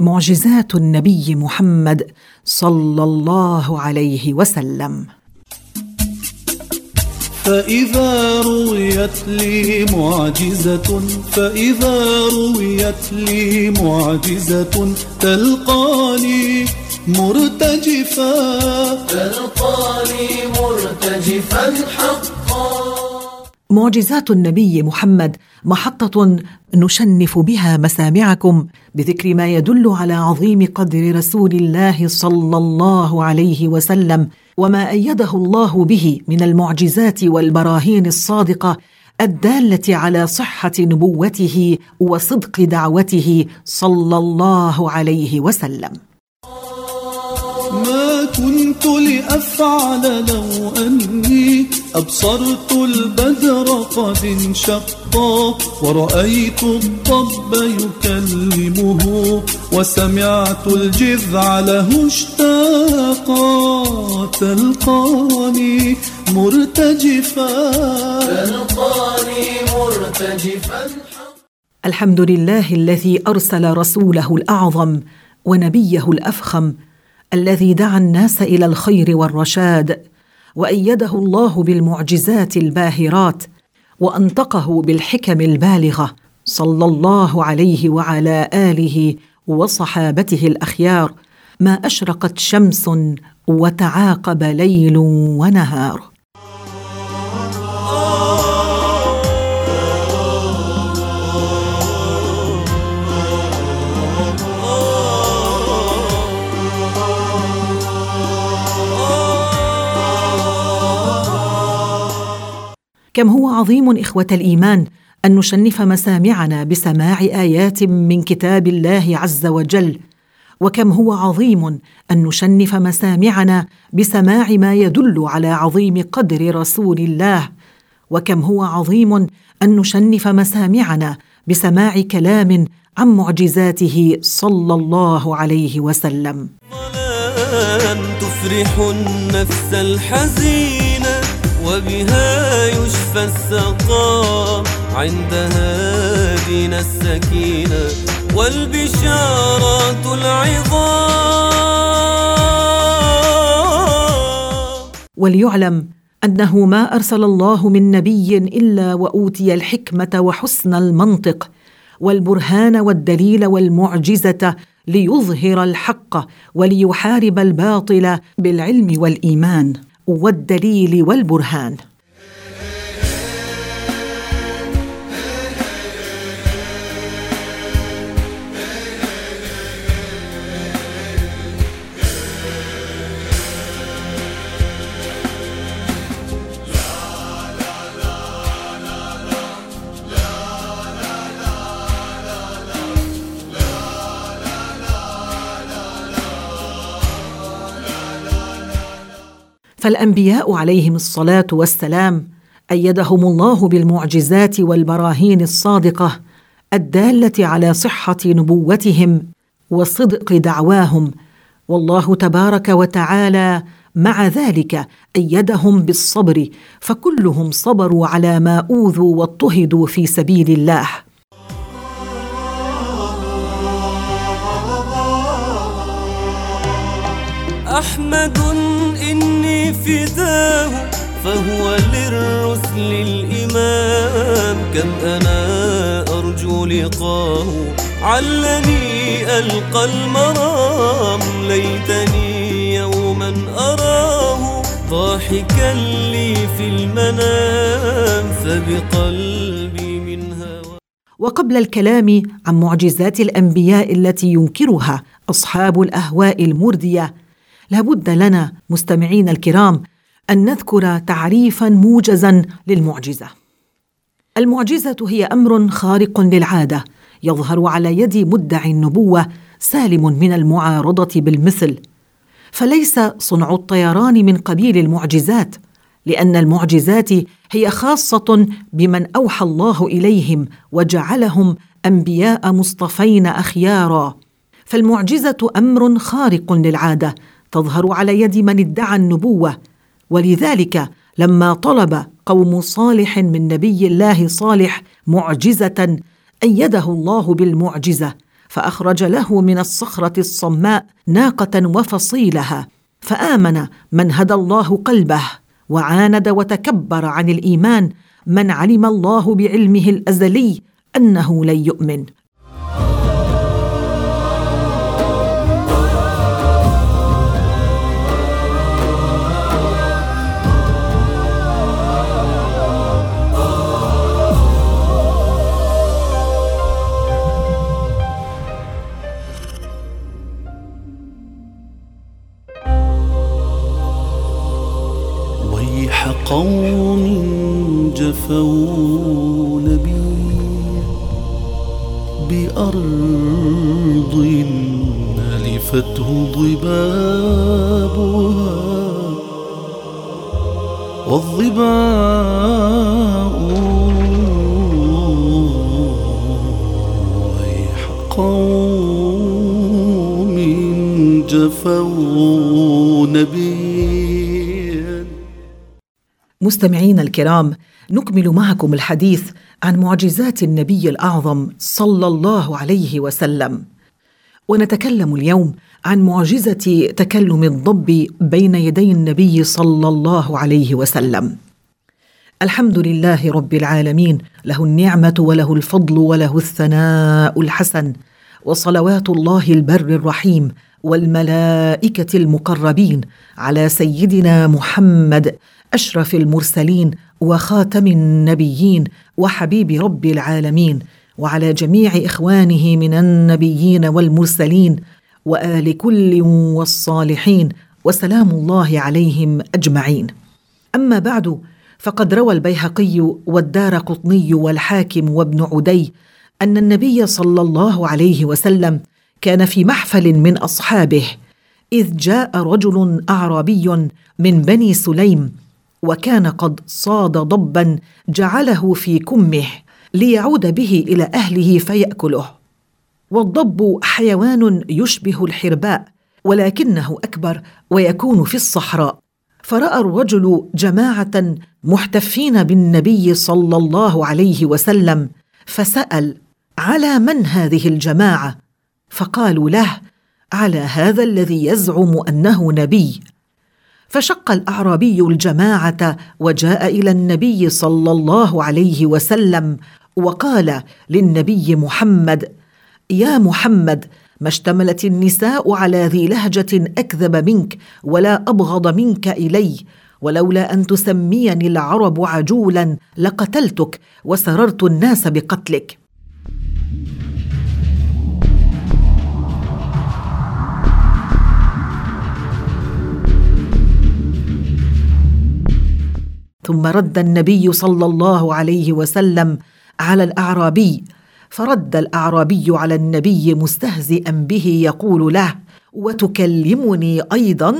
معجزات النبي محمد صلى الله عليه وسلم. فإذا رويت لي معجزة فإذا رويت لي معجزة تلقاني مرتجفا. تلقاني مرتجفا حقا. معجزات النبي محمد محطة نشنف بها مسامعكم بذكر ما يدل على عظيم قدر رسول الله صلى الله عليه وسلم وما أيده الله به من المعجزات والبراهين الصادقة الدالة على صحة نبوته وصدق دعوته صلى الله عليه وسلم. كنت لأفعل لو أني أبصرت البدر قد انشقا ورأيت الضب يكلمه وسمعت الجذع له اشتاقا تلقاني مرتجفا تلقاني مرتجفا. الحمد لله الذي أرسل رسوله الأعظم ونبيه الأفخم الذي دعا الناس إلى الخير والرشاد وأيده الله بالمعجزات الباهرات وأنطقه بالحكم البالغة صلى الله عليه وعلى آله وصحابته الأخيار ما أشرقت شمس وتعاقب ليل ونهار. كم هو عظيم إخوة الإيمان أن نشنف مسامعنا بسماع آيات من كتاب الله عز وجل. وكم هو عظيم أن نشنف مسامعنا بسماع ما يدل على عظيم قدر رسول الله. وكم هو عظيم أن نشنف مسامعنا بسماع كلام عن معجزاته صلى الله عليه وسلم. تفرح النفس الحزينه وبها يشفى السقام عندها دين السكينة والبشارات العظام. وليعلم أنه ما أرسل الله من نبي إلا وأوتي الحكمة وحسن المنطق والبرهان والدليل والمعجزة ليظهر الحق وليحارب الباطل بالعلم والإيمان. والدليل والبرهان. فالانبياء عليهم الصلاة والسلام أيدهم الله بالمعجزات والبراهين الصادقة الدالة على صحة نبوتهم وصدق دعواهم. والله تبارك وتعالى مع ذلك أيدهم بالصبر فكلهم صبروا على ما أوذوا واضطهدوا في سبيل الله. إني فداه فهو للرسل الإمام. كم أنا أرجو لقاه علني ألقى المرام. ليتني يوما أراه ضاحكا لي في المنام. فبقلبي من هوى وقبل الكلام عن معجزات الأنبياء التي ينكرها أصحاب الأهواء المردية لابد لنا مستمعين الكرام أن نذكر تعريفا موجزا للمعجزة. المعجزة هي أمر خارق للعادة يظهر على يد مدعي النبوة سالم من المعارضة بالمثل. فليس صنع الطيران من قبيل المعجزات لأن المعجزات هي خاصة بمن أوحى الله إليهم وجعلهم أنبياء مصطفين اخيارا. فالمعجزة أمر خارق للعادة تظهر على يد من ادعى النبوة. ولذلك لما طلب قوم صالح من نبي الله صالح معجزة أيده الله بالمعجزة فأخرج له من الصخرة الصماء ناقة وفصيلها فآمن من هدى الله قلبه وعاند وتكبر عن الإيمان من علم الله بعلمه الأزلي أنه لن يؤمن. قوم جفوا نبي بأرض ألفته ضبابها والضباء ويح قوم جفوا نبي مستمعينا الكرام نكمل معكم الحديث عن معجزات النبي الأعظم صلى الله عليه وسلم. ونتكلم اليوم عن معجزة تكلم الضب بين يدي النبي صلى الله عليه وسلم. الحمد لله رب العالمين له النعمة وله الفضل وله الثناء الحسن وصلوات الله البر الرحيم والملائكة المقربين على سيدنا محمد أشرف المرسلين وخاتم النبيين وحبيب رب العالمين وعلى جميع إخوانه من النبيين والمرسلين وآل كل والصالحين وسلام الله عليهم أجمعين. أما بعد فقد روى البيهقي والدار قطني والحاكم وابن عدي أن النبي صلى الله عليه وسلم كان في محفل من أصحابه إذ جاء رجل أعرابي من بني سليم وكان قد صاد ضبا جعله في كمه ليعود به إلى أهله فيأكله. والضب حيوان يشبه الحرباء ولكنه أكبر ويكون في الصحراء. فرأى الرجل جماعة محتفين بالنبي صلى الله عليه وسلم فسأل على من هذه الجماعة؟ فقالوا له على هذا الذي يزعم أنه نبي. فشق الأعرابي الجماعة وجاء إلى النبي صلى الله عليه وسلم وقال للنبي محمد يا محمد ما اشتملت النساء على ذي لهجة أكذب منك ولا أبغض منك إلي ولولا أن تسميني العرب عجولا لقتلتك وسررت الناس بقتلك. ثم رد النبي صلى الله عليه وسلم على الأعرابي فرد الأعرابي على النبي مستهزئا به يقول له وتكلمني أيضا؟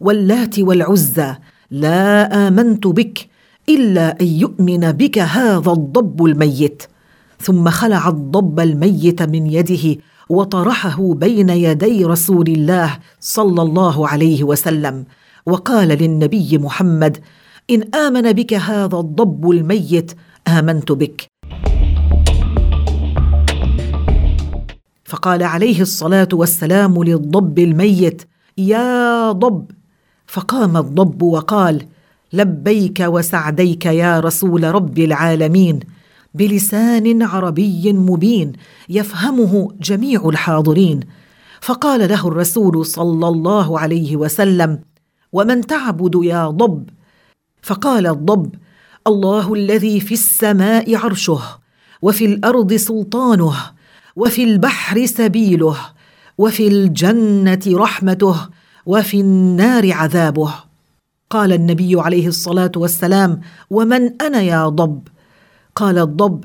واللات والعزى لا آمنت بك إلا أن يؤمن بك هذا الضب الميت. ثم خلع الضب الميت من يده وطرحه بين يدي رسول الله صلى الله عليه وسلم وقال للنبي محمد إن آمن بك هذا الضب الميت آمنت بك. فقال عليه الصلاة والسلام للضب الميت يا ضب. فقام الضب وقال لبيك وسعديك يا رسول رب العالمين بلسان عربي مبين يفهمه جميع الحاضرين. فقال له الرسول صلى الله عليه وسلم ومن تعبد يا ضب؟ فقال الضب الله الذي في السماء عرشه وفي الأرض سلطانه وفي البحر سبيله وفي الجنة رحمته وفي النار عذابه. قال النبي عليه الصلاة والسلام ومن أنا يا ضب؟ قال الضب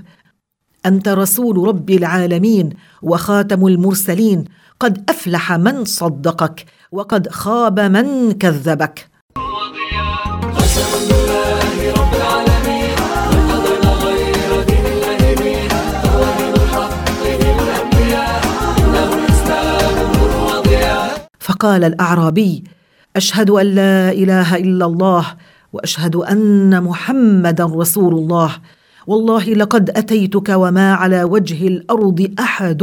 أنت رسول رب العالمين وخاتم المرسلين قد أفلح من صدقك وقد خاب من كذبك. فقال الأعرابي أشهد أن لا إله إلا الله وأشهد أن محمدا رسول الله. والله لقد أتيتك وما على وجه الأرض أحد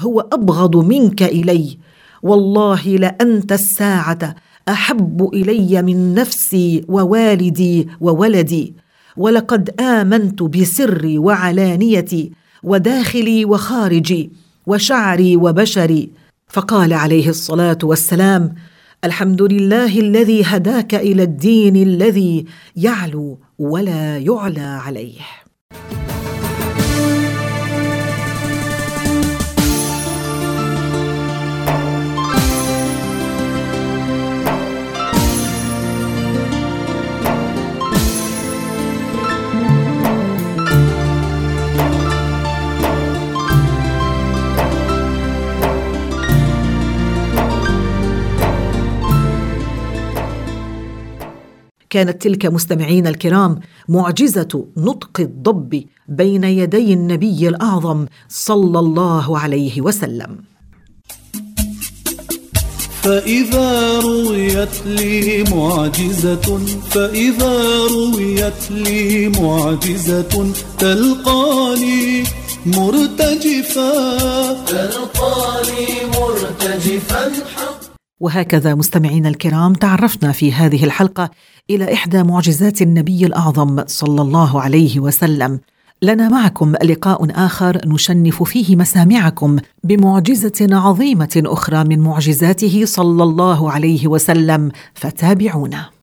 هو أبغض منك إلي. والله لأنت الساعة أحب إلي من نفسي ووالدي وولدي ولقد آمنت بسري وعلانيتي وداخلي وخارجي وشعري وبشري. فقال عليه الصلاة والسلام الحمد لله الذي هداك إلى الدين الذي يعلو ولا يعلى عليه. كانت تلك مستمعين الكرام معجزة نطق الضب بين يدي النبي الأعظم صلى الله عليه وسلم. فإذا رويت لي معجزة فإذا رويت لي معجزة تلقاني مرتجفا. تلقاني مرتجفا. حقا وهكذا مستمعينا الكرام تعرفنا في هذه الحلقة إلى إحدى معجزات النبي الأعظم صلى الله عليه وسلم. لنا معكم لقاء آخر نشنف فيه مسامعكم بمعجزة عظيمة أخرى من معجزاته صلى الله عليه وسلم فتابعونا.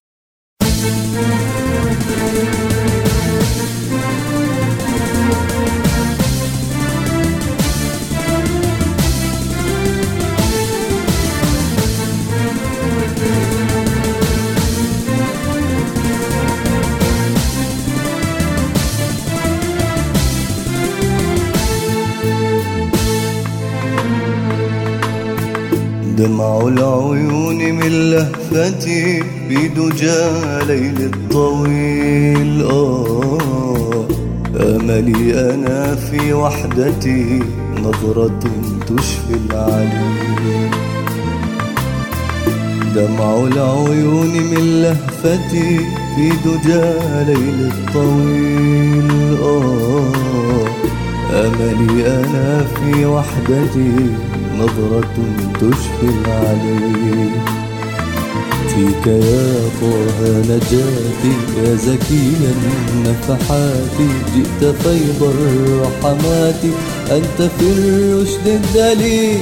دمع العيون من لهفتي بدجى ليل الطويل. آه أملي أنا في وحدتي نظرة تشفي العليل. دمع العيون من لهفتي في دجى ليل الطويل. آه أملي أنا في وحدتي نظرة تشفي العليل فيك يا طه نجاتي يا زكي النفحات. جئت فيض الرحمات أنت في الرشد الدليل.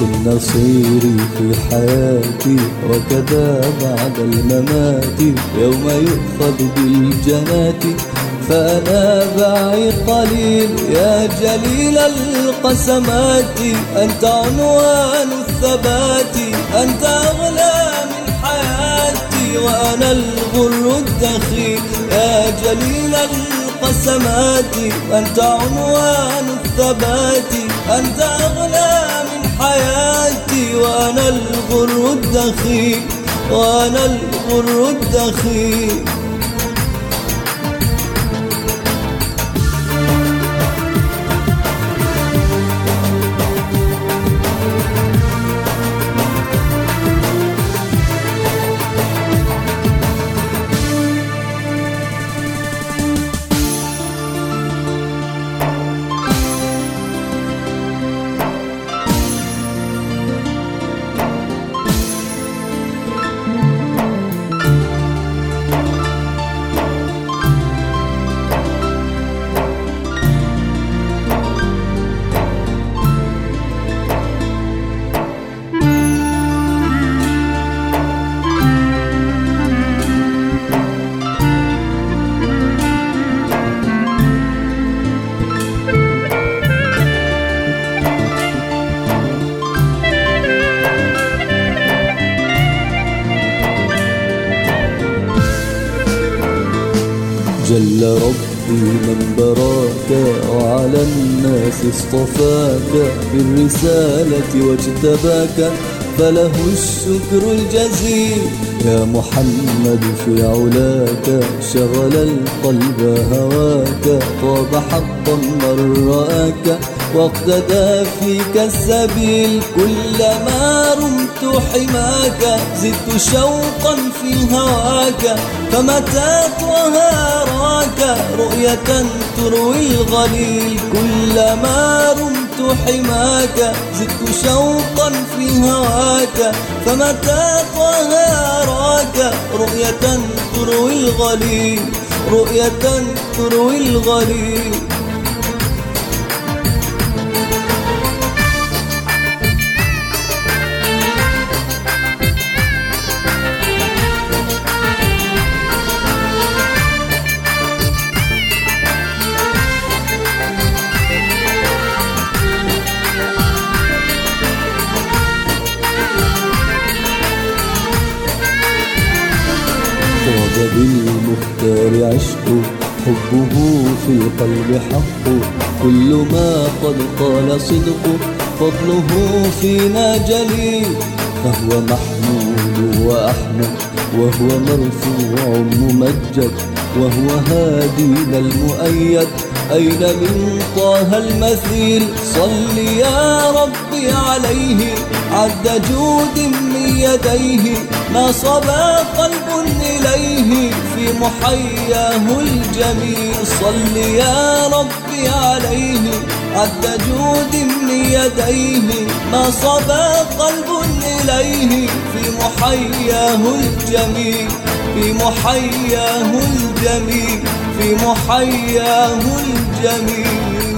كن نصيري في حياتي وكذا بعد الممات. يوم يؤخذ بالجنات فأنا بعيد قليل يا جليل القسمات. أنت عنوان الثبات أنت أغلى من حياتي وأنا الغر الدخيل. يا جليل القسمات أنت عنوان الثبات أنت أغلى من حياتي وأنا الغر الدخيل وأنا الغر الدخيل. اصطفاك بالرسالة واجتباك. فله الشكر الجزيل. يا محمد في علاك شغل القلب هواك طاب حقا من رآك واقتدى فيك السبيل. كلما رمت حماك زدت شوقا في هواك. فمتى طه راك رؤية تروي الغليل. كلما رمت حماك زدت شوقا في هواك فمتى طه راك رؤية تروي الغليل رؤية تروي الغليل. بالمختار عشق حبه في القلب حق. كل ما قد قال صدق فضله فينا جليل فهو محمود وأحمد وهو مرفوع ممجد وهو هادينا المؤيد أين من طه المثيل؟ صل يا ربي عليه عد جود من يديه ما صبا قلب إليه في محياه الجميل. صل يا ربي عليه عد جود من يديه ما صبا قلب إليه في محياه الجميل. في محياه الجميل في محياه الجميل.